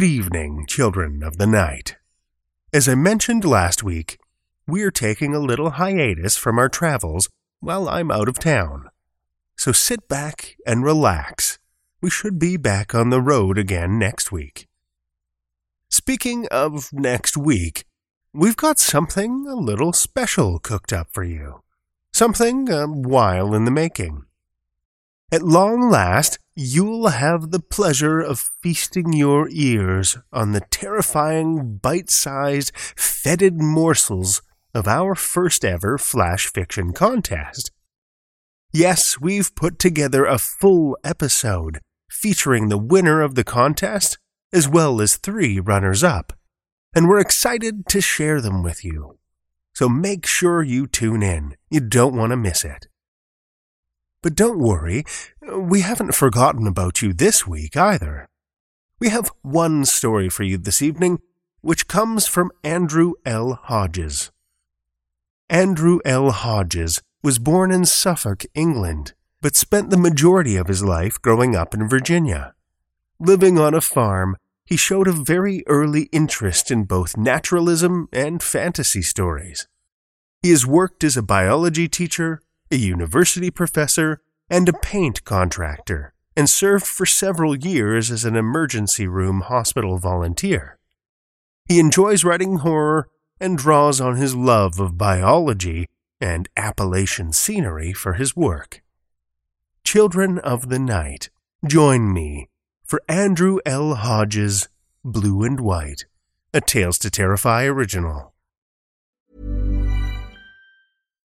Good evening, children of the night. As I mentioned last week, we're taking a little hiatus from our travels while I'm out of town. So sit back and relax. We should be back on the road again next week. Speaking of next week, we've got something a little special cooked up for you. Something uh, a while in the making. At long last, you'll have the pleasure of feasting your ears on the terrifying, bite sized, fetid morsels of our first ever flash fiction contest. Yes, we've put together a full episode featuring the winner of the contest as well as three runners up, and we're excited to share them with you. So make sure you tune in. You don't want to miss it. But don't worry, we haven't forgotten about you this week either. We have one story for you this evening, which comes from Andrew L. Hodges. Andrew L. Hodges was born in Suffolk, England, but spent the majority of his life growing up in Virginia. Living on a farm, he showed a very early interest in both naturalism and fantasy stories. He has worked as a biology teacher, a university professor, and a paint contractor, and served for several years as an emergency room hospital volunteer. He enjoys writing horror and draws on his love of biology and Appalachian scenery for his work. Children of the Night, join me for Andrew L. Hodges' Blue and White, a Tales to Terrify original.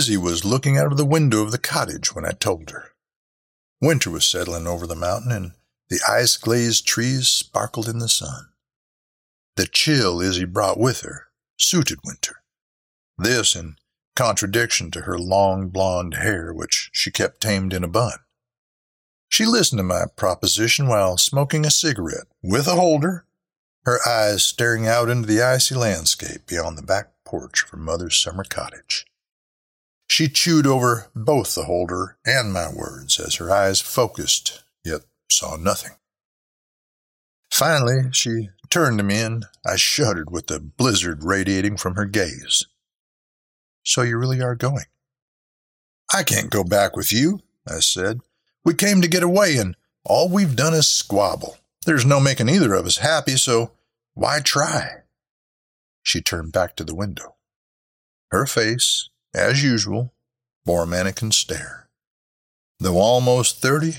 Izzy was looking out of the window of the cottage when I told her. Winter was settling over the mountain, and the ice glazed trees sparkled in the sun. The chill Izzy brought with her suited Winter. This in contradiction to her long blonde hair, which she kept tamed in a bun. She listened to my proposition while smoking a cigarette with a holder, her eyes staring out into the icy landscape beyond the back porch of her mother's summer cottage. She chewed over both the holder and my words as her eyes focused, yet saw nothing. Finally, she turned to me, and I shuddered with the blizzard radiating from her gaze. So you really are going? I can't go back with you, I said. We came to get away, and all we've done is squabble. There's no making either of us happy, so why try? She turned back to the window. Her face, as usual, bore mannequin stare. Though almost thirty,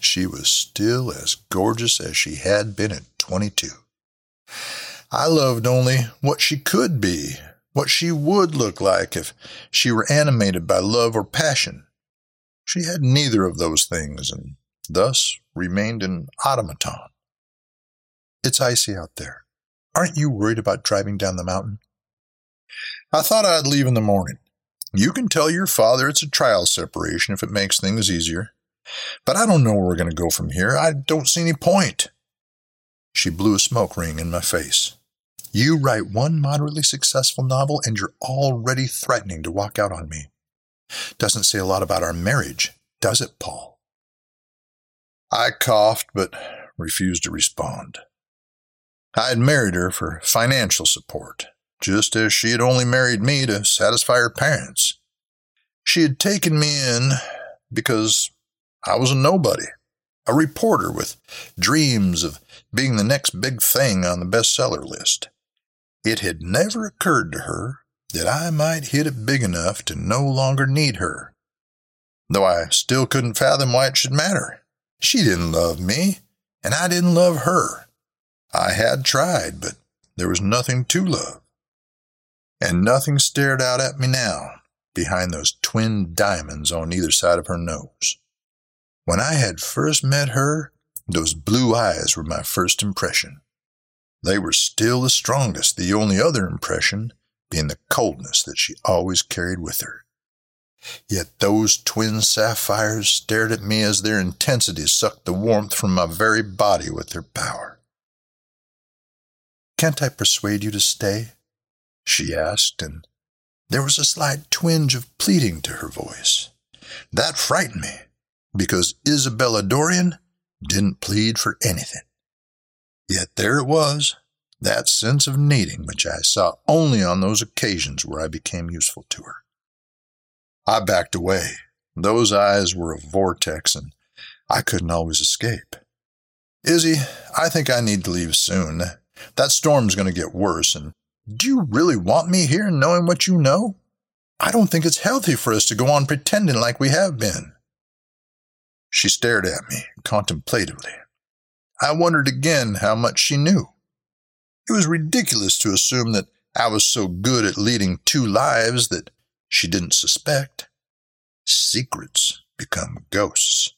she was still as gorgeous as she had been at twenty-two. I loved only what she could be, what she would look like if she were animated by love or passion. She had neither of those things, and thus remained an automaton. It's icy out there. Aren't you worried about driving down the mountain? I thought I'd leave in the morning. You can tell your father it's a trial separation if it makes things easier. But I don't know where we're going to go from here. I don't see any point. She blew a smoke ring in my face. You write one moderately successful novel and you're already threatening to walk out on me. Doesn't say a lot about our marriage, does it, Paul? I coughed but refused to respond. I had married her for financial support, just as she had only married me to satisfy her parents. She had taken me in because I was a nobody, a reporter with dreams of being the next big thing on the bestseller list. It had never occurred to her that I might hit it big enough to no longer need her, though I still couldn't fathom why it should matter. She didn't love me, and I didn't love her. I had tried, but there was nothing to love and nothing stared out at me now behind those twin diamonds on either side of her nose. When I had first met her, those blue eyes were my first impression. They were still the strongest, the only other impression being the coldness that she always carried with her. Yet those twin sapphires stared at me as their intensity sucked the warmth from my very body with their power. Can't I persuade you to stay? She asked, and there was a slight twinge of pleading to her voice. That frightened me, because Isabella Dorian didn't plead for anything. Yet there it was, that sense of needing which I saw only on those occasions where I became useful to her. I backed away. Those eyes were a vortex, and I couldn't always escape. Izzy, I think I need to leave soon. That storm's going to get worse, and do you really want me here knowing what you know? I don't think it's healthy for us to go on pretending like we have been. She stared at me contemplatively. I wondered again how much she knew. It was ridiculous to assume that I was so good at leading two lives that she didn't suspect. Secrets become ghosts,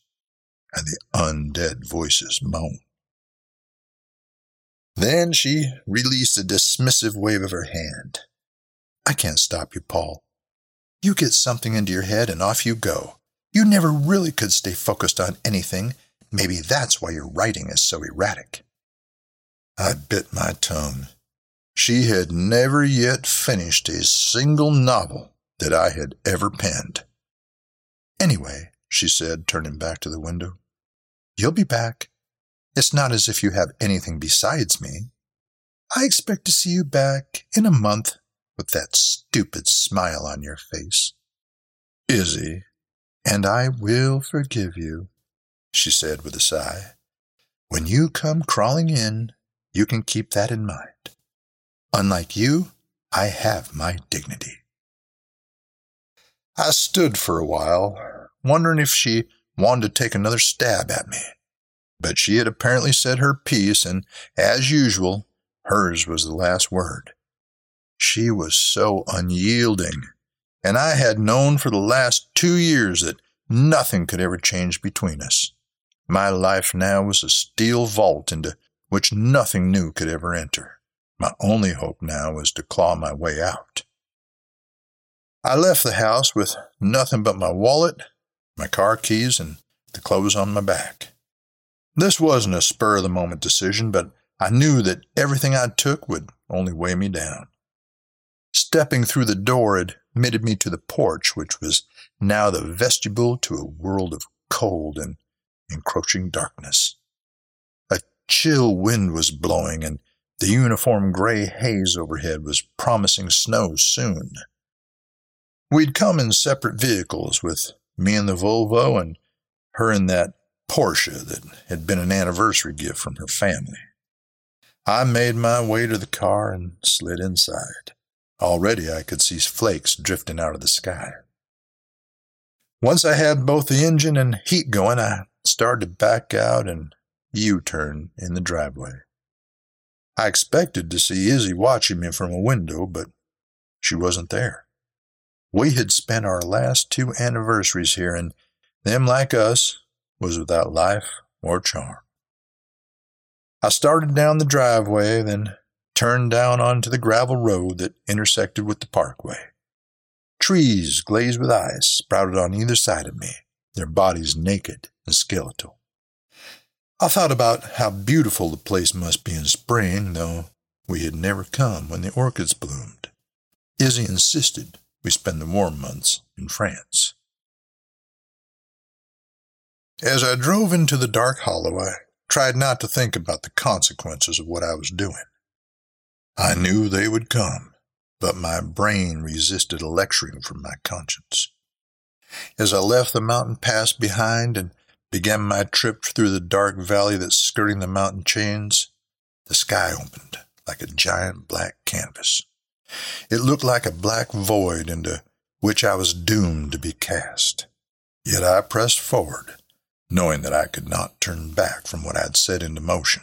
and the undead voices moan. Then she released a dismissive wave of her hand. I can't stop you, Paul. You get something into your head and off you go. You never really could stay focused on anything. Maybe that's why your writing is so erratic. I bit my tongue. She had never yet finished a single novel that I had ever penned. Anyway, she said, turning back to the window, you'll be back. It's not as if you have anything besides me. I expect to see you back in a month with that stupid smile on your face. Izzy, and I will forgive you, she said with a sigh. When you come crawling in, you can keep that in mind. Unlike you, I have my dignity. I stood for a while, wondering if she wanted to take another stab at me but she had apparently said her piece, and as usual, hers was the last word. She was so unyielding, and I had known for the last two years that nothing could ever change between us. My life now was a steel vault into which nothing new could ever enter. My only hope now was to claw my way out. I left the house with nothing but my wallet, my car keys, and the clothes on my back. This wasn't a spur of the moment decision, but I knew that everything I took would only weigh me down. Stepping through the door admitted me to the porch, which was now the vestibule to a world of cold and encroaching darkness. A chill wind was blowing, and the uniform gray haze overhead was promising snow soon. We'd come in separate vehicles, with me in the Volvo and her in that Porsche that had been an anniversary gift from her family. I made my way to the car and slid inside. Already I could see flakes drifting out of the sky. Once I had both the engine and heat going, I started to back out and U turn in the driveway. I expected to see Izzy watching me from a window, but she wasn't there. We had spent our last two anniversaries here, and them like us was without life or charm. I started down the driveway, then turned down onto the gravel road that intersected with the parkway. Trees glazed with ice sprouted on either side of me, their bodies naked and skeletal. I thought about how beautiful the place must be in spring, though we had never come when the orchids bloomed. Izzy insisted we spend the warm months in France. As I drove into the dark hollow, I tried not to think about the consequences of what I was doing. I knew they would come, but my brain resisted a lecturing from my conscience. As I left the mountain pass behind and began my trip through the dark valley that's skirting the mountain chains, the sky opened like a giant black canvas. It looked like a black void into which I was doomed to be cast. Yet I pressed forward knowing that I could not turn back from what I'd set into motion.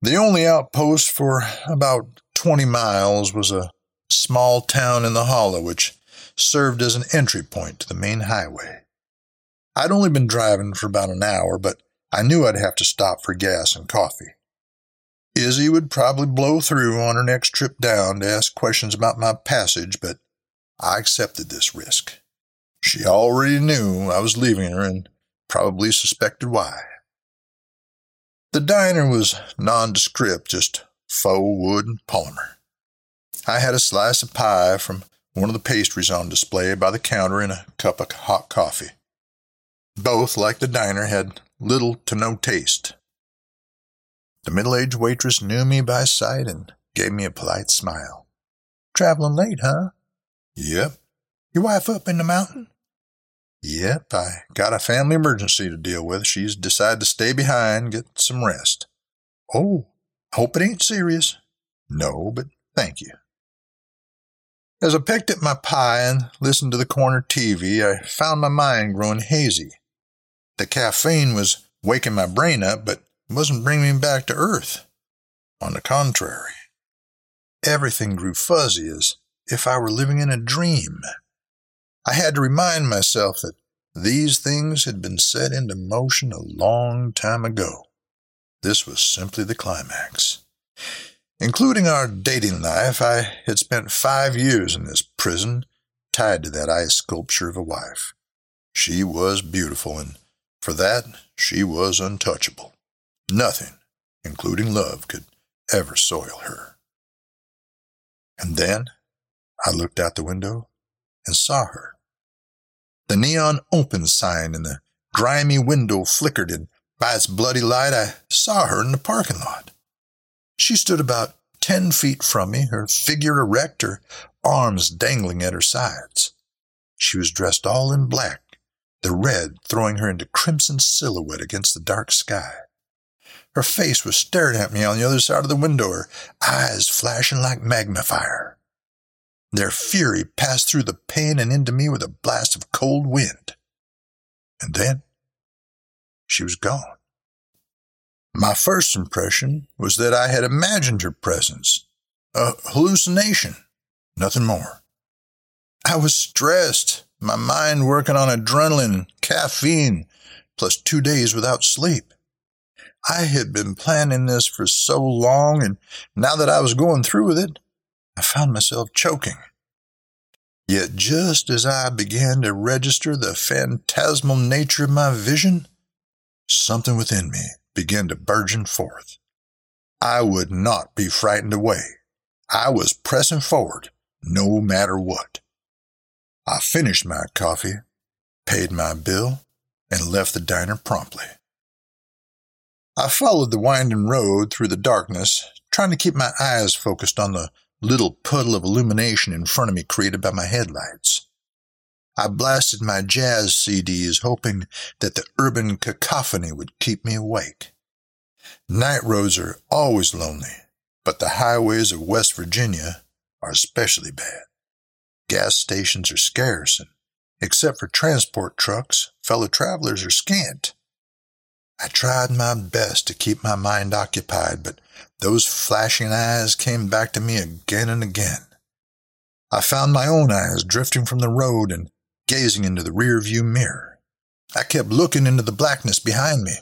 The only outpost for about 20 miles was a small town in the hollow which served as an entry point to the main highway. I'd only been driving for about an hour, but I knew I'd have to stop for gas and coffee. Izzy would probably blow through on her next trip down to ask questions about my passage, but I accepted this risk. She already knew I was leaving her and probably suspected why. The diner was nondescript, just faux wood and polymer. I had a slice of pie from one of the pastries on display by the counter and a cup of hot coffee. Both, like the diner, had little to no taste. The middle aged waitress knew me by sight and gave me a polite smile. Traveling late, huh? Yep. Your wife up in the mountain? Yep, I got a family emergency to deal with. She's decided to stay behind, get some rest. Oh, hope it ain't serious. No, but thank you. As I picked at my pie and listened to the corner TV, I found my mind growing hazy. The caffeine was waking my brain up, but wasn't bringing me back to earth. On the contrary, everything grew fuzzy as if I were living in a dream. I had to remind myself that these things had been set into motion a long time ago. This was simply the climax. Including our dating life, I had spent five years in this prison, tied to that ice sculpture of a wife. She was beautiful, and for that, she was untouchable. Nothing, including love, could ever soil her. And then I looked out the window and saw her. The neon open sign in the grimy window flickered, and by its bloody light I saw her in the parking lot. She stood about ten feet from me, her figure erect, her arms dangling at her sides. She was dressed all in black, the red throwing her into crimson silhouette against the dark sky. Her face was staring at me on the other side of the window, her eyes flashing like magnifier. Their fury passed through the pane and into me with a blast of cold wind. And then she was gone. My first impression was that I had imagined her presence, a hallucination, nothing more. I was stressed, my mind working on adrenaline, caffeine, plus two days without sleep. I had been planning this for so long, and now that I was going through with it, I found myself choking. Yet just as I began to register the phantasmal nature of my vision, something within me began to burgeon forth. I would not be frightened away. I was pressing forward, no matter what. I finished my coffee, paid my bill, and left the diner promptly. I followed the winding road through the darkness, trying to keep my eyes focused on the little puddle of illumination in front of me created by my headlights. I blasted my jazz CDs, hoping that the urban cacophony would keep me awake. Night roads are always lonely, but the highways of West Virginia are especially bad. Gas stations are scarce, and except for transport trucks, fellow travelers are scant. I tried my best to keep my mind occupied, but those flashing eyes came back to me again and again. I found my own eyes drifting from the road and gazing into the rear view mirror. I kept looking into the blackness behind me,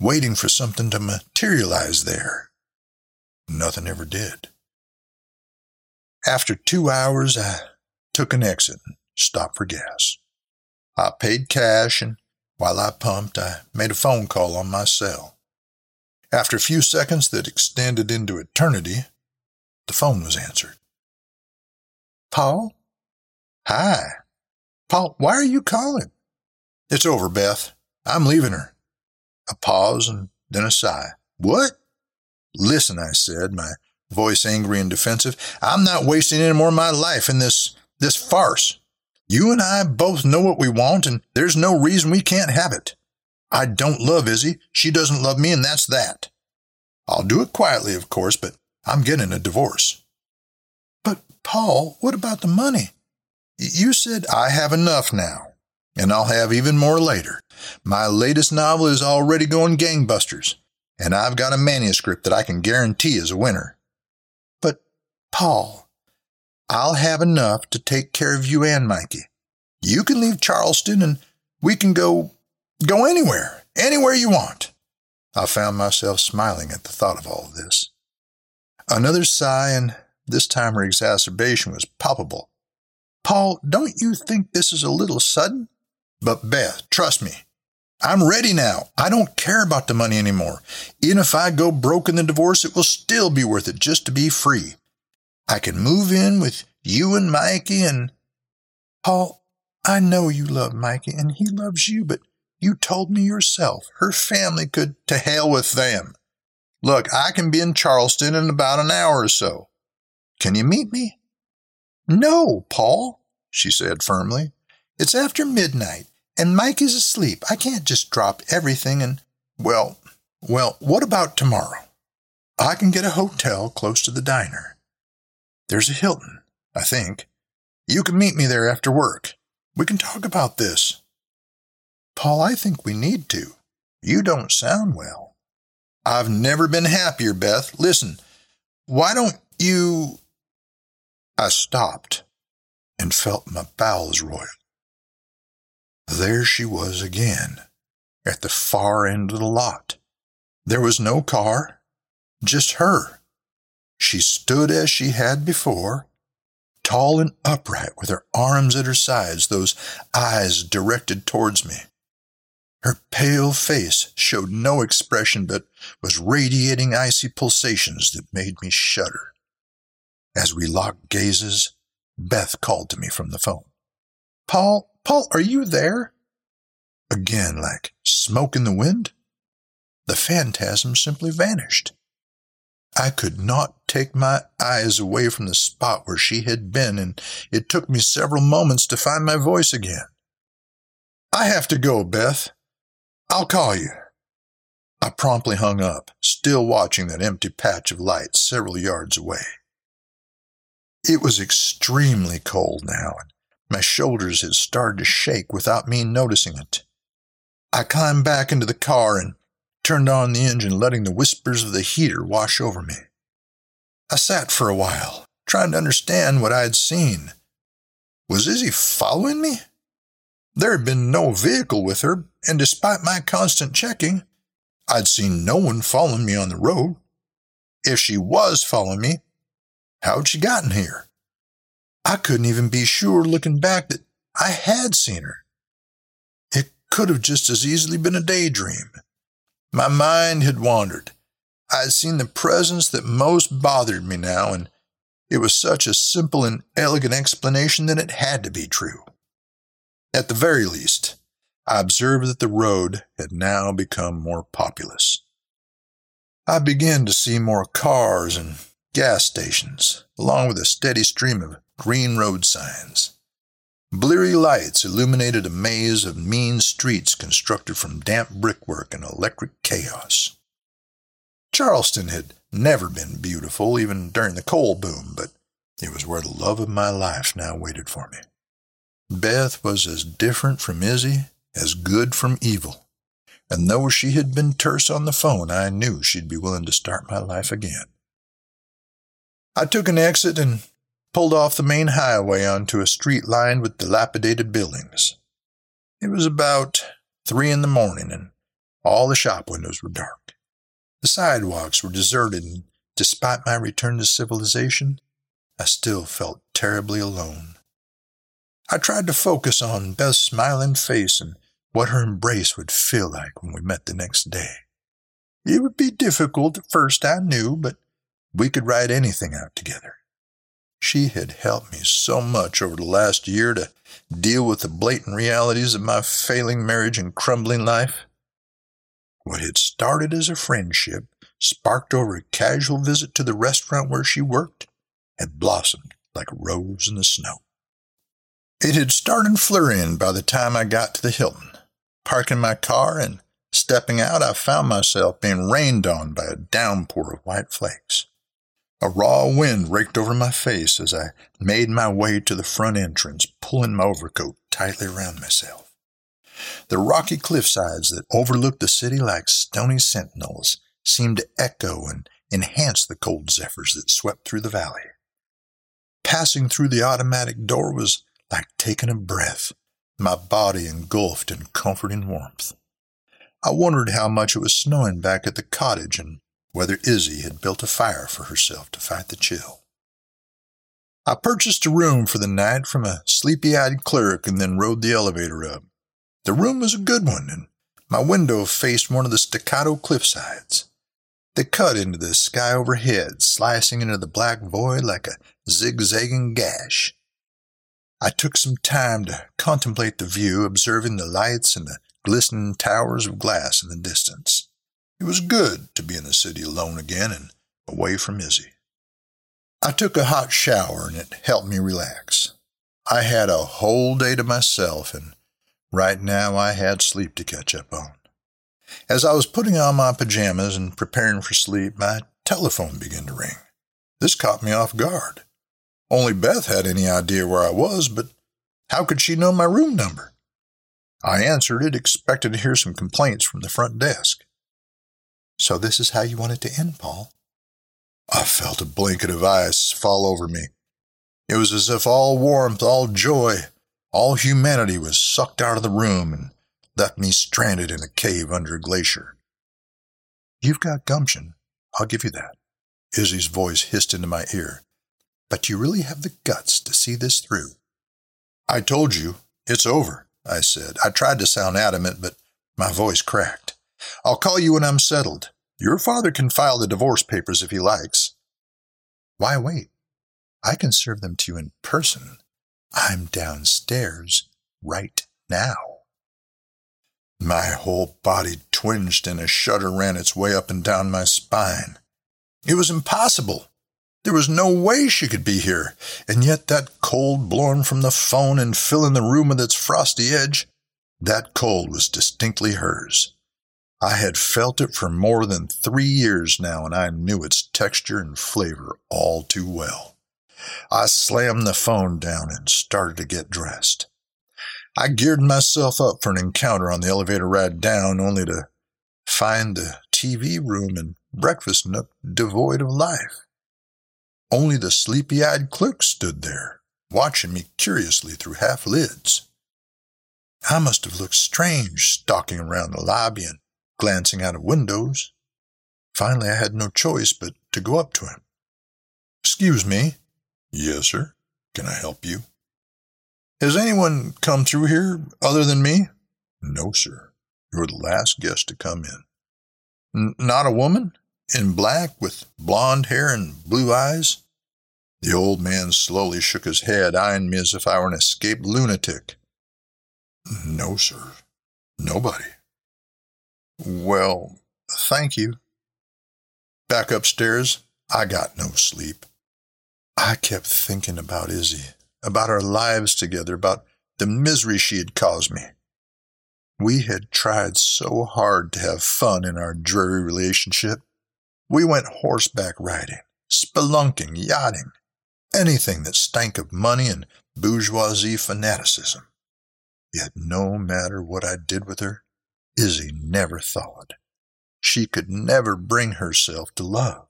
waiting for something to materialize there. Nothing ever did. After two hours, I took an exit and stopped for gas. I paid cash and while I pumped, I made a phone call on my cell. After a few seconds that extended into eternity, the phone was answered. Paul? Hi. Paul, why are you calling? It's over, Beth. I'm leaving her. A pause and then a sigh. What? Listen, I said, my voice angry and defensive. I'm not wasting any more of my life in this, this farce. You and I both know what we want, and there's no reason we can't have it. I don't love Izzy. She doesn't love me, and that's that. I'll do it quietly, of course, but I'm getting a divorce. But, Paul, what about the money? You said I have enough now, and I'll have even more later. My latest novel is already going gangbusters, and I've got a manuscript that I can guarantee is a winner. But, Paul, I'll have enough to take care of you and Mikey. You can leave Charleston and we can go, go anywhere, anywhere you want. I found myself smiling at the thought of all this. Another sigh, and this time her exacerbation was palpable. Paul, don't you think this is a little sudden? But Beth, trust me, I'm ready now. I don't care about the money anymore. Even if I go broke in the divorce, it will still be worth it just to be free. I can move in with you and Mikey and Paul, I know you love Mikey and he loves you, but you told me yourself her family could to hell with them. Look, I can be in Charleston in about an hour or so. Can you meet me? No, Paul, she said firmly. It's after midnight. And Mike is asleep. I can't just drop everything and, well, well, what about tomorrow? I can get a hotel close to the diner. There's a Hilton, I think. You can meet me there after work. We can talk about this. Paul, I think we need to. You don't sound well. I've never been happier, Beth. Listen, why don't you. I stopped and felt my bowels roil. There she was again, at the far end of the lot. There was no car, just her. She stood as she had before, tall and upright, with her arms at her sides, those eyes directed towards me. Her pale face showed no expression but was radiating icy pulsations that made me shudder. As we locked gazes, Beth called to me from the phone. Paul, Paul, are you there? Again, like smoke in the wind, the phantasm simply vanished. I could not take my eyes away from the spot where she had been, and it took me several moments to find my voice again. I have to go, Beth. I'll call you. I promptly hung up, still watching that empty patch of light several yards away. It was extremely cold now, and my shoulders had started to shake without me noticing it. I climbed back into the car and turned on the engine, letting the whispers of the heater wash over me. I sat for a while, trying to understand what I had seen. Was Izzy following me? There had been no vehicle with her, and despite my constant checking, I'd seen no one following me on the road. If she was following me, how'd she gotten here? I couldn't even be sure looking back that I had seen her. It could have just as easily been a daydream. My mind had wandered. I had seen the presence that most bothered me now, and it was such a simple and elegant explanation that it had to be true. At the very least, I observed that the road had now become more populous. I began to see more cars and gas stations, along with a steady stream of green road signs. Bleary lights illuminated a maze of mean streets constructed from damp brickwork and electric chaos. Charleston had never been beautiful, even during the coal boom, but it was where the love of my life now waited for me. Beth was as different from Izzy as good from evil, and though she had been terse on the phone, I knew she'd be willing to start my life again. I took an exit and pulled off the main highway onto a street lined with dilapidated buildings. It was about three in the morning, and all the shop windows were dark. The sidewalks were deserted, and despite my return to civilization, I still felt terribly alone. I tried to focus on Beth's smiling face and what her embrace would feel like when we met the next day. It would be difficult at first, I knew, but we could ride anything out together. She had helped me so much over the last year to deal with the blatant realities of my failing marriage and crumbling life. What had started as a friendship, sparked over a casual visit to the restaurant where she worked, had blossomed like a rose in the snow. It had started flurrying by the time I got to the Hilton. Parking my car and stepping out, I found myself being rained on by a downpour of white flakes. A raw wind raked over my face as I made my way to the front entrance, pulling my overcoat tightly around myself. The rocky cliff sides that overlooked the city like stony sentinels seemed to echo and enhance the cold zephyrs that swept through the valley. Passing through the automatic door was like taking a breath, my body engulfed in comforting warmth. I wondered how much it was snowing back at the cottage and whether Izzy had built a fire for herself to fight the chill. I purchased a room for the night from a sleepy eyed clerk and then rode the elevator up. The room was a good one, and my window faced one of the staccato cliffsides. They cut into the sky overhead, slicing into the black void like a zigzagging gash. I took some time to contemplate the view, observing the lights and the glistening towers of glass in the distance. It was good to be in the city alone again and away from Izzy. I took a hot shower and it helped me relax. I had a whole day to myself and Right now, I had sleep to catch up on. As I was putting on my pajamas and preparing for sleep, my telephone began to ring. This caught me off guard. Only Beth had any idea where I was, but how could she know my room number? I answered it, expecting to hear some complaints from the front desk. So this is how you want it to end, Paul? I felt a blanket of ice fall over me. It was as if all warmth, all joy, all humanity was sucked out of the room and left me stranded in a cave under a glacier. You've got gumption, I'll give you that. Izzy's voice hissed into my ear. But you really have the guts to see this through. I told you, it's over, I said. I tried to sound adamant, but my voice cracked. I'll call you when I'm settled. Your father can file the divorce papers if he likes. Why wait? I can serve them to you in person. I'm downstairs right now. My whole body twinged and a shudder ran its way up and down my spine. It was impossible. There was no way she could be here, and yet that cold blowing from the phone and filling the room with its frosty edge, that cold was distinctly hers. I had felt it for more than three years now, and I knew its texture and flavor all too well. I slammed the phone down and started to get dressed. I geared myself up for an encounter on the elevator ride down, only to find the TV room and breakfast nook devoid of life. Only the sleepy eyed clerk stood there, watching me curiously through half lids. I must have looked strange stalking around the lobby and glancing out of windows. Finally, I had no choice but to go up to him. Excuse me. Yes, sir. Can I help you? Has anyone come through here other than me? No, sir. You're the last guest to come in. N- not a woman? In black, with blond hair and blue eyes? The old man slowly shook his head, eyeing me as if I were an escaped lunatic. No, sir. Nobody. Well, thank you. Back upstairs, I got no sleep. I kept thinking about Izzy, about our lives together, about the misery she had caused me. We had tried so hard to have fun in our dreary relationship. We went horseback riding, spelunking, yachting, anything that stank of money and bourgeoisie fanaticism. Yet no matter what I did with her, Izzy never thawed. She could never bring herself to love.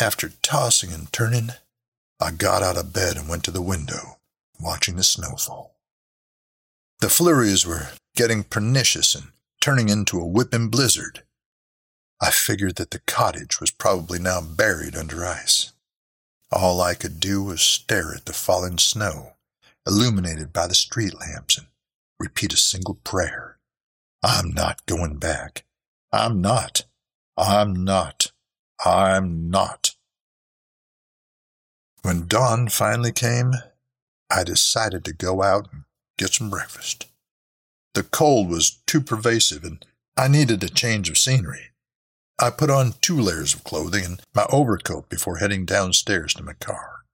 After tossing and turning, I got out of bed and went to the window, watching the snowfall. The flurries were getting pernicious and turning into a whipping blizzard. I figured that the cottage was probably now buried under ice. All I could do was stare at the falling snow, illuminated by the street lamps, and repeat a single prayer. I'm not going back. I'm not. I'm not. I'm not. When dawn finally came, I decided to go out and get some breakfast. The cold was too pervasive and I needed a change of scenery. I put on two layers of clothing and my overcoat before heading downstairs to my car.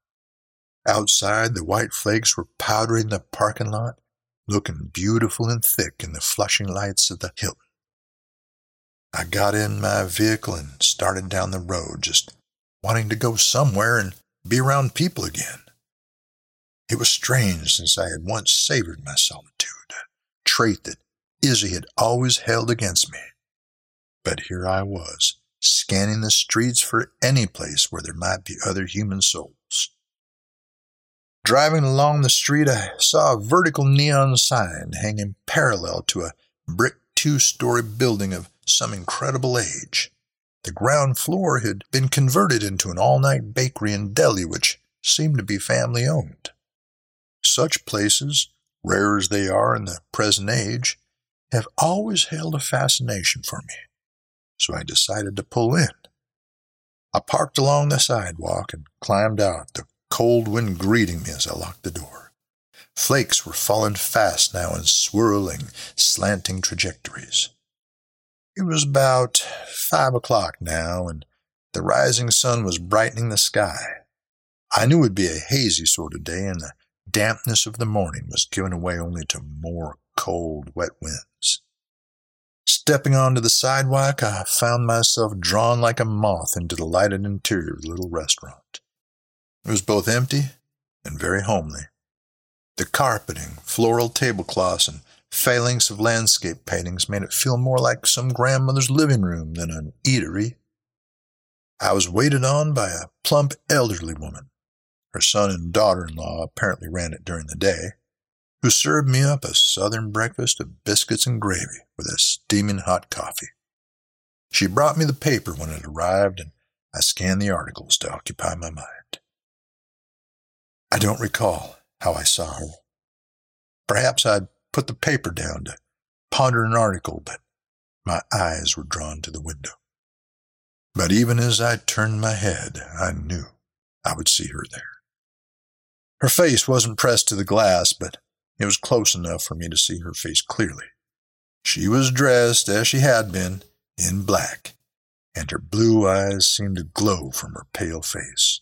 Outside, the white flakes were powdering the parking lot, looking beautiful and thick in the flushing lights of the Hilton. I got in my vehicle and started down the road, just wanting to go somewhere and be around people again. It was strange since I had once savored my solitude, a trait that Izzy had always held against me. But here I was, scanning the streets for any place where there might be other human souls. Driving along the street, I saw a vertical neon sign hanging parallel to a brick two story building of some incredible age. The ground floor had been converted into an all night bakery and deli, which seemed to be family owned. Such places, rare as they are in the present age, have always held a fascination for me so I decided to pull in. I parked along the sidewalk and climbed out, the cold wind greeting me as I locked the door. Flakes were falling fast now in swirling, slanting trajectories. It was about five o'clock now, and the rising sun was brightening the sky. I knew it would be a hazy sort of day, and the dampness of the morning was giving way only to more cold, wet winds. Stepping onto the sidewalk, I found myself drawn like a moth into the lighted interior of the little restaurant. It was both empty and very homely. The carpeting, floral tablecloths, and phalanx of landscape paintings made it feel more like some grandmother's living room than an eatery. I was waited on by a plump elderly woman. Her son and daughter in law apparently ran it during the day, who served me up a southern breakfast of biscuits and gravy with a steaming hot coffee. She brought me the paper when it arrived, and I scanned the articles to occupy my mind. I don't recall how I saw her. Perhaps I'd put the paper down to ponder an article, but my eyes were drawn to the window. But even as I turned my head, I knew I would see her there. Her face wasn't pressed to the glass, but it was close enough for me to see her face clearly. She was dressed, as she had been, in black, and her blue eyes seemed to glow from her pale face.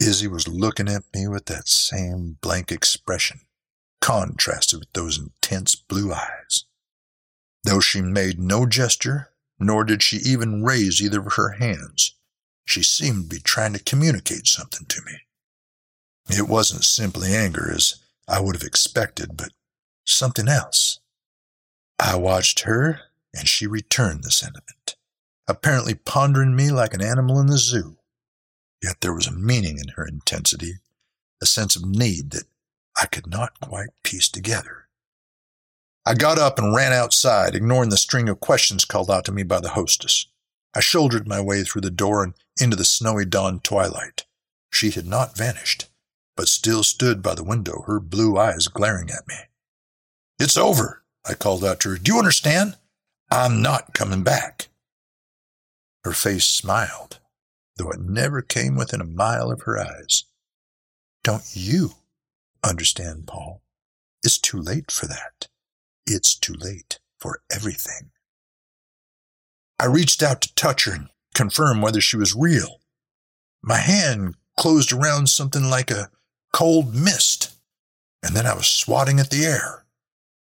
Izzy was looking at me with that same blank expression, contrasted with those intense blue eyes. Though she made no gesture, nor did she even raise either of her hands, she seemed to be trying to communicate something to me. It wasn't simply anger, as I would have expected, but something else. I watched her, and she returned the sentiment, apparently pondering me like an animal in the zoo. Yet there was a meaning in her intensity, a sense of need that I could not quite piece together. I got up and ran outside, ignoring the string of questions called out to me by the hostess. I shouldered my way through the door and into the snowy dawn twilight. She had not vanished, but still stood by the window, her blue eyes glaring at me. It's over, I called out to her. Do you understand? I'm not coming back. Her face smiled, though it never came within a mile of her eyes. Don't you understand, Paul? It's too late for that. It's too late for everything. I reached out to touch her and confirm whether she was real. My hand closed around something like a cold mist, and then I was swatting at the air.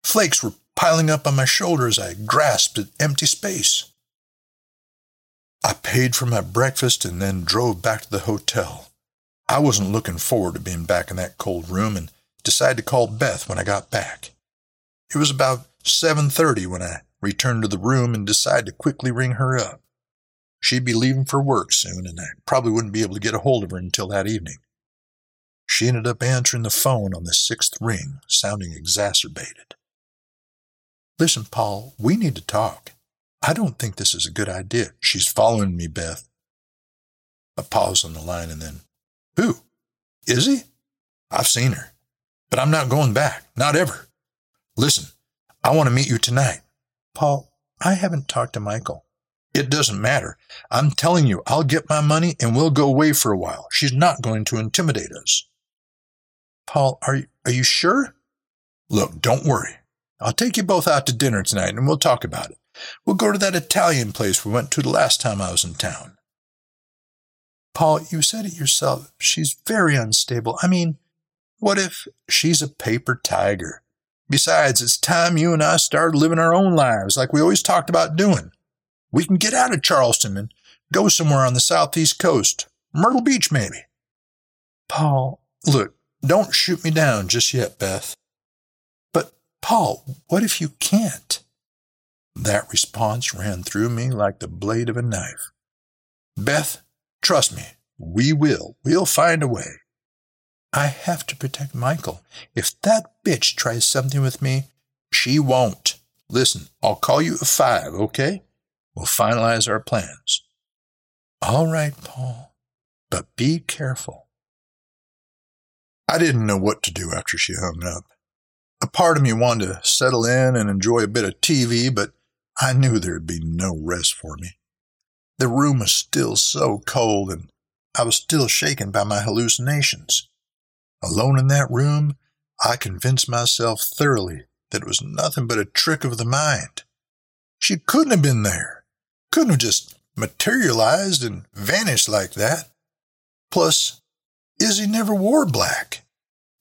Flakes were piling up on my shoulder as I grasped at empty space. I paid for my breakfast and then drove back to the hotel. I wasn't looking forward to being back in that cold room and decided to call Beth when I got back. It was about 7:30 when I returned to the room and decided to quickly ring her up. She'd be leaving for work soon and I probably wouldn't be able to get a hold of her until that evening. She ended up answering the phone on the sixth ring, sounding exacerbated. Listen, Paul, we need to talk. I don't think this is a good idea. She's following me, Beth. A pause on the line and then, Who? Izzy? I've seen her. But I'm not going back. Not ever. Listen, I want to meet you tonight. Paul, I haven't talked to Michael. It doesn't matter. I'm telling you, I'll get my money and we'll go away for a while. She's not going to intimidate us. Paul, are you, are you sure? Look, don't worry. I'll take you both out to dinner tonight and we'll talk about it. We'll go to that Italian place we went to the last time I was in town. Paul, you said it yourself. She's very unstable. I mean, what if she's a paper tiger? Besides, it's time you and I started living our own lives like we always talked about doing. We can get out of Charleston and go somewhere on the southeast coast. Myrtle Beach, maybe. Paul, look, don't shoot me down just yet, Beth. Paul, what if you can't? That response ran through me like the blade of a knife. Beth, trust me, we will. We'll find a way. I have to protect Michael. If that bitch tries something with me, she won't. Listen, I'll call you at five, okay? We'll finalize our plans. All right, Paul, but be careful. I didn't know what to do after she hung up. A part of me wanted to settle in and enjoy a bit of TV, but I knew there'd be no rest for me. The room was still so cold, and I was still shaken by my hallucinations. Alone in that room, I convinced myself thoroughly that it was nothing but a trick of the mind. She couldn't have been there, couldn't have just materialized and vanished like that. Plus, Izzy never wore black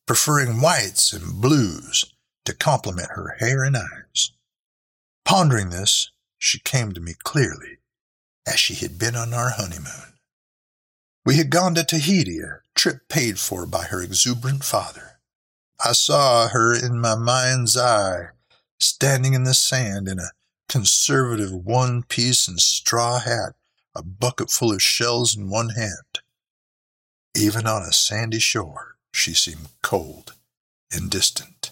preferring whites and blues, to complement her hair and eyes. Pondering this, she came to me clearly, as she had been on our honeymoon. We had gone to Tahiti, a trip paid for by her exuberant father. I saw her in my mind's eye, standing in the sand in a conservative one piece and straw hat, a bucket full of shells in one hand. Even on a sandy shore, she seemed cold and distant.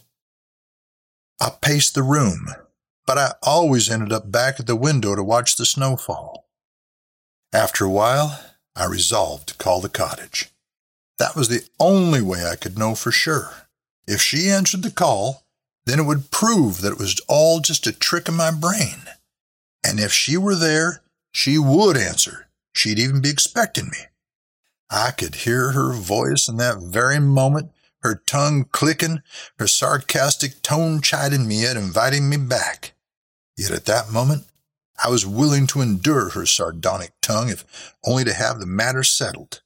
I paced the room, but I always ended up back at the window to watch the snow fall. After a while, I resolved to call the cottage. That was the only way I could know for sure. If she answered the call, then it would prove that it was all just a trick of my brain. And if she were there, she would answer. She'd even be expecting me. I could hear her voice in that very moment, her tongue clicking, her sarcastic tone chiding me yet inviting me back. Yet at that moment, I was willing to endure her sardonic tongue if only to have the matter settled.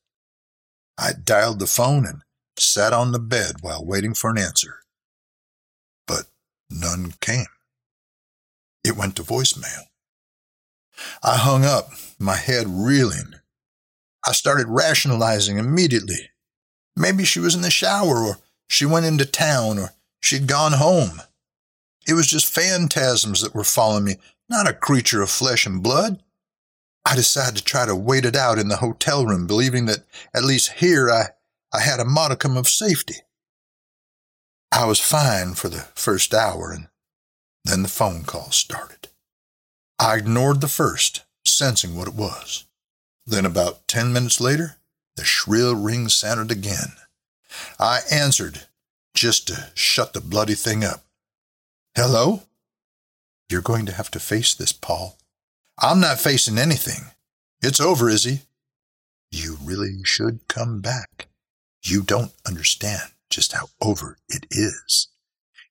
I dialed the phone and sat on the bed while waiting for an answer. But none came. It went to voicemail. I hung up, my head reeling. I started rationalizing immediately. Maybe she was in the shower, or she went into town, or she'd gone home. It was just phantasms that were following me, not a creature of flesh and blood. I decided to try to wait it out in the hotel room, believing that at least here I, I had a modicum of safety. I was fine for the first hour, and then the phone call started. I ignored the first, sensing what it was. Then, about ten minutes later, the shrill ring sounded again. I answered, just to shut the bloody thing up. Hello? You're going to have to face this, Paul. I'm not facing anything. It's over, Izzy. You really should come back. You don't understand just how over it is.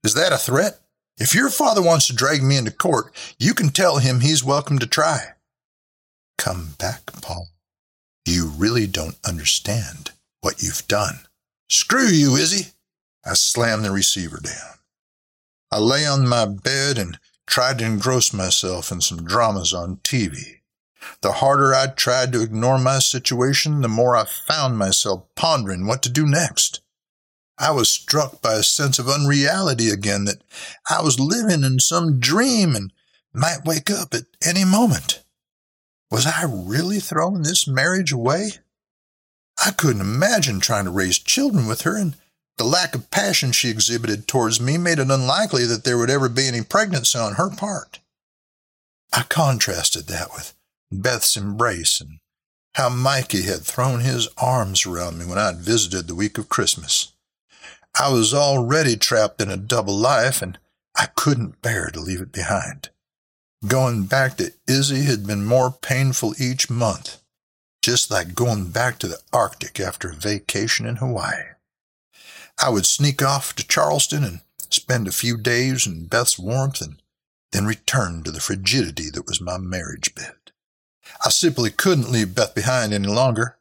Is that a threat? If your father wants to drag me into court, you can tell him he's welcome to try. Come back, Paul. You really don't understand what you've done. Screw you, Izzy. I slammed the receiver down. I lay on my bed and tried to engross myself in some dramas on TV. The harder I tried to ignore my situation, the more I found myself pondering what to do next. I was struck by a sense of unreality again that I was living in some dream and might wake up at any moment. Was I really throwing this marriage away? I couldn't imagine trying to raise children with her, and the lack of passion she exhibited towards me made it unlikely that there would ever be any pregnancy on her part. I contrasted that with Beth's embrace and how Mikey had thrown his arms around me when I had visited the week of Christmas. I was already trapped in a double life, and I couldn't bear to leave it behind. Going back to Izzy had been more painful each month, just like going back to the Arctic after a vacation in Hawaii. I would sneak off to Charleston and spend a few days in Beth's warmth and then return to the frigidity that was my marriage bed. I simply couldn't leave Beth behind any longer.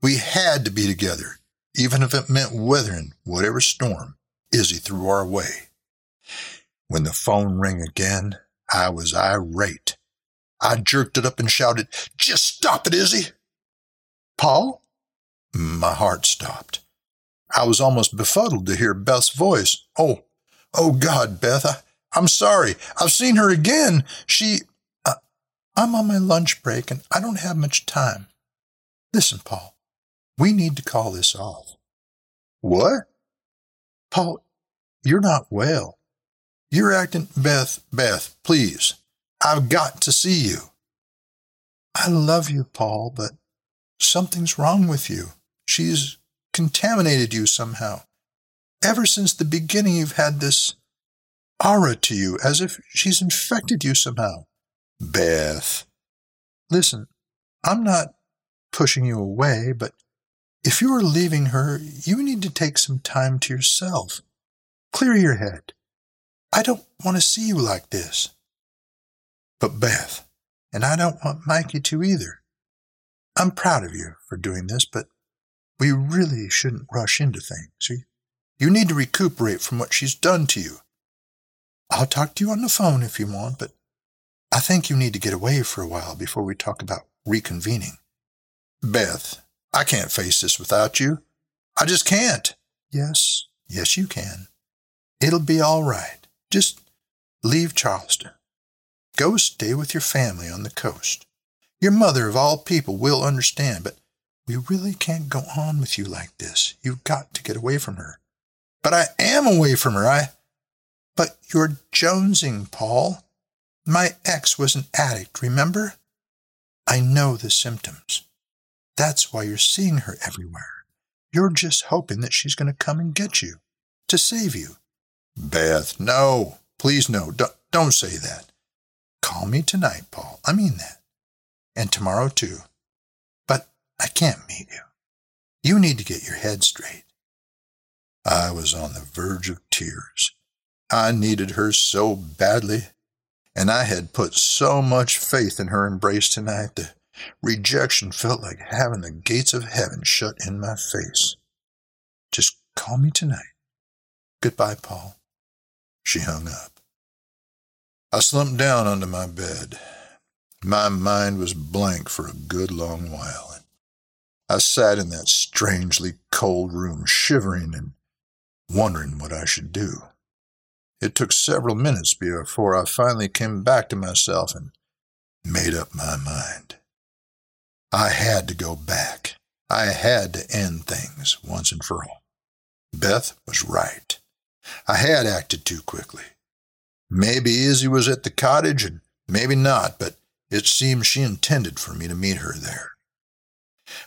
We had to be together, even if it meant weathering whatever storm Izzy threw our way. When the phone rang again, I was irate. I jerked it up and shouted, Just stop it, Izzy! Paul? My heart stopped. I was almost befuddled to hear Beth's voice. Oh, oh God, Beth, I, I'm sorry. I've seen her again. She. Uh, I'm on my lunch break and I don't have much time. Listen, Paul, we need to call this off. What? Paul, you're not well. You're acting, Beth, Beth, please. I've got to see you. I love you, Paul, but something's wrong with you. She's contaminated you somehow. Ever since the beginning, you've had this aura to you, as if she's infected you somehow. Beth. Listen, I'm not pushing you away, but if you are leaving her, you need to take some time to yourself. Clear your head. I don't want to see you like this. But Beth, and I don't want Mikey to either. I'm proud of you for doing this, but we really shouldn't rush into things. You, need to recuperate from what she's done to you. I'll talk to you on the phone if you want, but I think you need to get away for a while before we talk about reconvening. Beth, I can't face this without you. I just can't. Yes, yes, you can. It'll be all right. Just leave Charleston. Go stay with your family on the coast. Your mother, of all people, will understand, but we really can't go on with you like this. You've got to get away from her. But I am away from her. I. But you're jonesing, Paul. My ex was an addict, remember? I know the symptoms. That's why you're seeing her everywhere. You're just hoping that she's going to come and get you, to save you. Beth, no. Please, no. Don't, don't say that. Call me tonight, Paul. I mean that. And tomorrow, too. But I can't meet you. You need to get your head straight. I was on the verge of tears. I needed her so badly, and I had put so much faith in her embrace tonight that rejection felt like having the gates of heaven shut in my face. Just call me tonight. Goodbye, Paul. She hung up. I slumped down onto my bed. My mind was blank for a good long while. I sat in that strangely cold room, shivering and wondering what I should do. It took several minutes before I finally came back to myself and made up my mind. I had to go back. I had to end things once and for all. Beth was right. I had acted too quickly. Maybe Izzy was at the cottage and maybe not, but it seemed she intended for me to meet her there.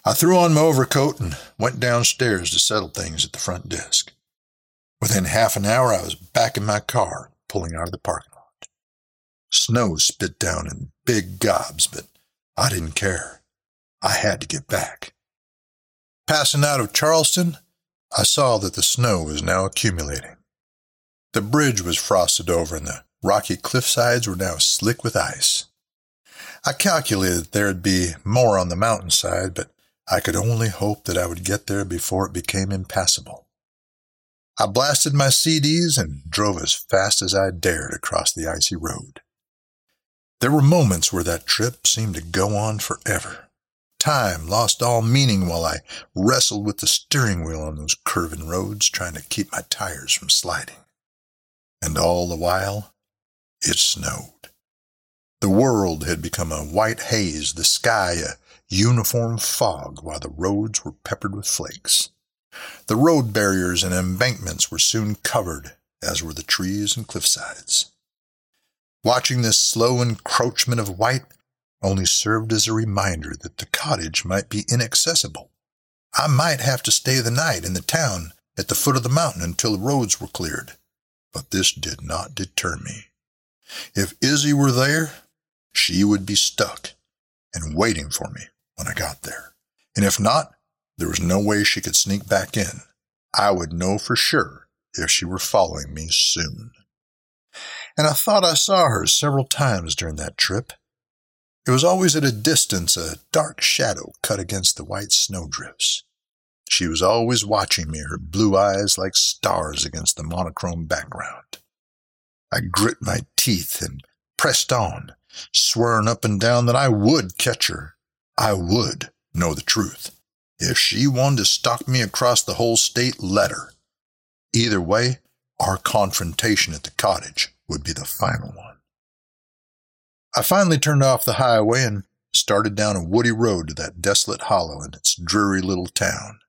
I threw on my overcoat and went downstairs to settle things at the front desk. Within half an hour, I was back in my car, pulling out of the parking lot. Snow spit down in big gobs, but I didn't care. I had to get back. Passing out of Charleston, I saw that the snow was now accumulating. The bridge was frosted over and the rocky cliff sides were now slick with ice. I calculated there'd be more on the mountainside, but I could only hope that I would get there before it became impassable. I blasted my CDs and drove as fast as I dared across the icy road. There were moments where that trip seemed to go on forever. Time lost all meaning while I wrestled with the steering wheel on those curving roads, trying to keep my tires from sliding. And all the while, it snowed. The world had become a white haze, the sky a uniform fog, while the roads were peppered with flakes. The road barriers and embankments were soon covered, as were the trees and cliffsides. Watching this slow encroachment of white only served as a reminder that the cottage might be inaccessible. I might have to stay the night in the town at the foot of the mountain until the roads were cleared. But this did not deter me. If Izzy were there, she would be stuck and waiting for me when I got there. And if not, there was no way she could sneak back in. I would know for sure if she were following me soon. And I thought I saw her several times during that trip. It was always at a distance, a dark shadow cut against the white snowdrifts. She was always watching me, her blue eyes like stars against the monochrome background. I grit my teeth and pressed on, swearing up and down that I would catch her. I would know the truth. If she wanted to stalk me across the whole state, let her. Either way, our confrontation at the cottage would be the final one. I finally turned off the highway and started down a woody road to that desolate hollow in its dreary little town.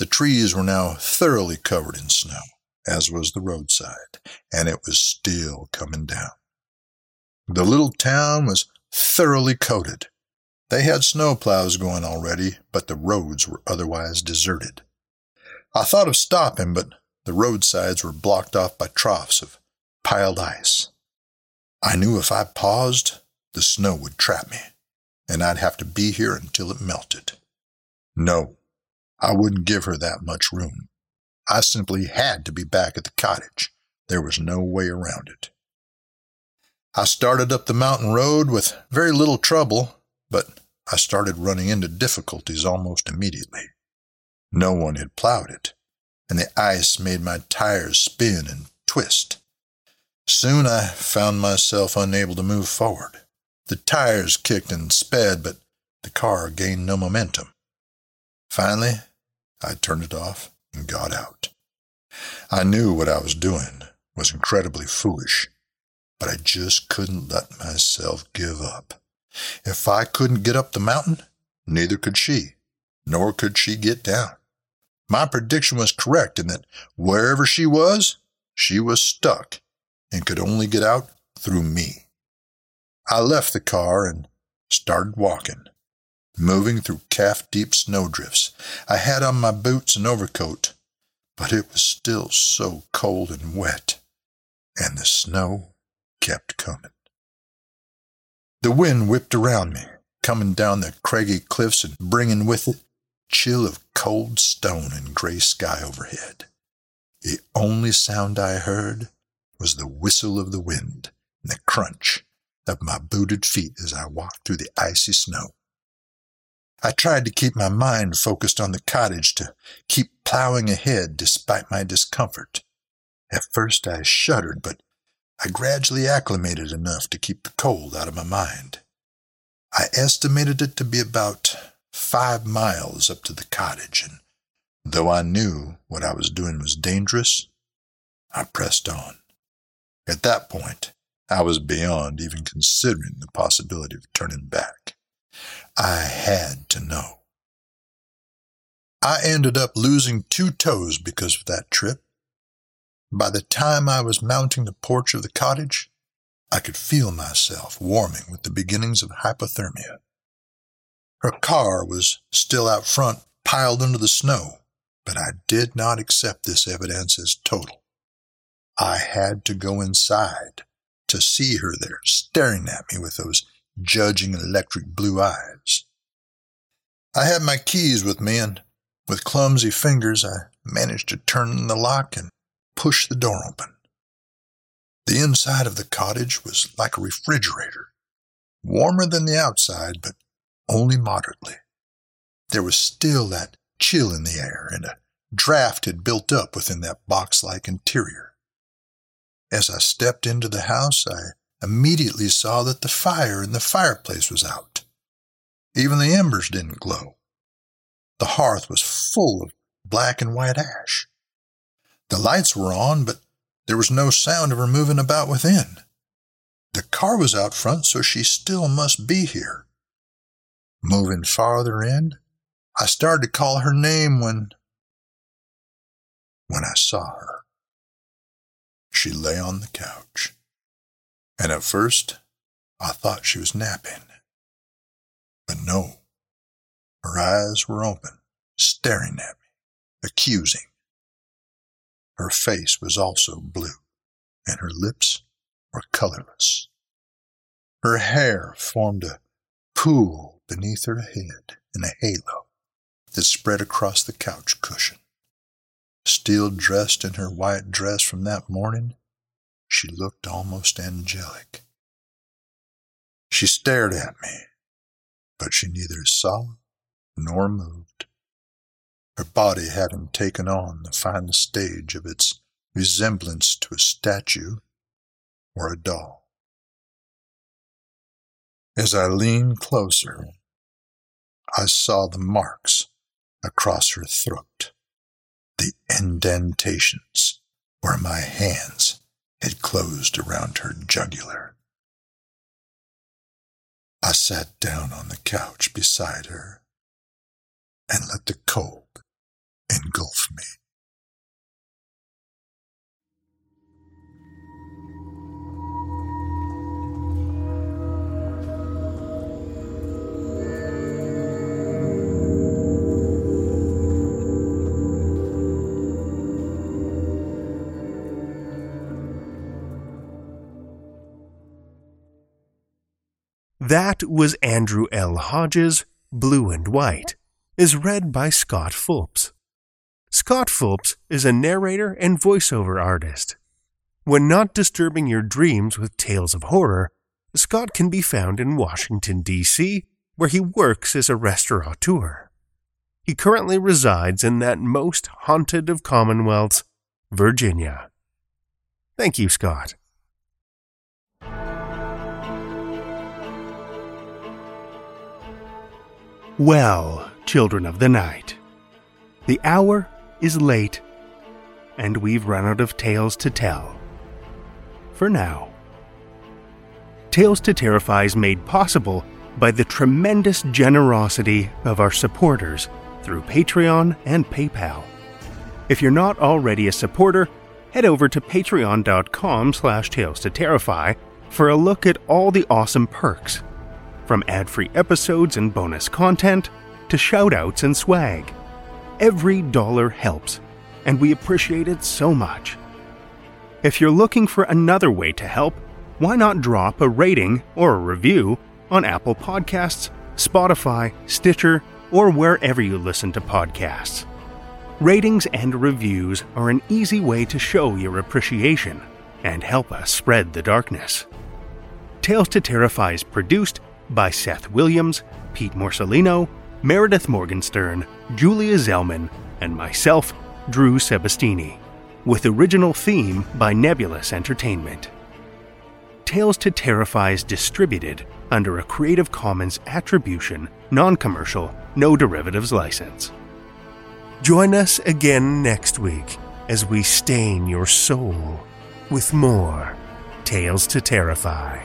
The trees were now thoroughly covered in snow, as was the roadside, and it was still coming down. The little town was thoroughly coated. They had snow plows going already, but the roads were otherwise deserted. I thought of stopping, but the roadsides were blocked off by troughs of piled ice. I knew if I paused, the snow would trap me, and I'd have to be here until it melted. No, I wouldn't give her that much room. I simply had to be back at the cottage. There was no way around it. I started up the mountain road with very little trouble, but I started running into difficulties almost immediately. No one had plowed it, and the ice made my tires spin and twist. Soon I found myself unable to move forward. The tires kicked and sped, but the car gained no momentum. Finally, I turned it off and got out. I knew what I was doing was incredibly foolish, but I just couldn't let myself give up. If I couldn't get up the mountain, neither could she, nor could she get down. My prediction was correct in that wherever she was, she was stuck and could only get out through me. I left the car and started walking, moving through calf deep snowdrifts. I had on my boots and overcoat, but it was still so cold and wet, and the snow kept coming. The wind whipped around me, coming down the craggy cliffs and bringing with it chill of cold stone and gray sky overhead. The only sound I heard was the whistle of the wind and the crunch of my booted feet as I walked through the icy snow. I tried to keep my mind focused on the cottage to keep plowing ahead despite my discomfort. At first I shuddered, but I gradually acclimated enough to keep the cold out of my mind. I estimated it to be about five miles up to the cottage, and though I knew what I was doing was dangerous, I pressed on. At that point, I was beyond even considering the possibility of turning back. I had to know. I ended up losing two toes because of that trip, by the time I was mounting the porch of the cottage, I could feel myself warming with the beginnings of hypothermia. Her car was still out front, piled under the snow, but I did not accept this evidence as total. I had to go inside to see her there staring at me with those judging electric blue eyes. I had my keys with me, and with clumsy fingers I managed to turn the lock and push the door open. The inside of the cottage was like a refrigerator, warmer than the outside, but only moderately. There was still that chill in the air, and a draft had built up within that box like interior. As I stepped into the house, I immediately saw that the fire in the fireplace was out. Even the embers didn't glow. The hearth was full of black and white ash. The lights were on, but there was no sound of her moving about within. The car was out front, so she still must be here. Moving farther in, I started to call her name when. when I saw her. She lay on the couch, and at first I thought she was napping. But no, her eyes were open, staring at me, accusing. Her face was also blue, and her lips were colorless. Her hair formed a pool beneath her head in a halo that spread across the couch cushion. Still dressed in her white dress from that morning, she looked almost angelic. She stared at me, but she neither saw nor moved her body having taken on the final stage of its resemblance to a statue or a doll. As I leaned closer, I saw the marks across her throat, the indentations where my hands had closed around her jugular. I sat down on the couch beside her and let the cold engulf me. That was Andrew L. Hodges' Blue and White, is read by Scott Fulps. Scott Fulps is a narrator and voiceover artist. When not disturbing your dreams with tales of horror, Scott can be found in Washington, D.C., where he works as a restaurateur. He currently resides in that most haunted of commonwealths, Virginia. Thank you, Scott. Well, children of the night, the hour is late, and we've run out of tales to tell. For now. Tales to Terrify is made possible by the tremendous generosity of our supporters through Patreon and PayPal. If you're not already a supporter, head over to patreon.com slash tales to terrify for a look at all the awesome perks, from ad-free episodes and bonus content to shoutouts and swag. Every dollar helps, and we appreciate it so much. If you're looking for another way to help, why not drop a rating or a review on Apple Podcasts, Spotify, Stitcher, or wherever you listen to podcasts? Ratings and reviews are an easy way to show your appreciation and help us spread the darkness. Tales to Terrify is produced by Seth Williams, Pete Morcellino, Meredith Morgenstern, Julia Zellman, and myself, Drew Sebastini, with original theme by Nebulus Entertainment. Tales to Terrify is distributed under a Creative Commons Attribution, Non Commercial, No Derivatives license. Join us again next week as we stain your soul with more Tales to Terrify.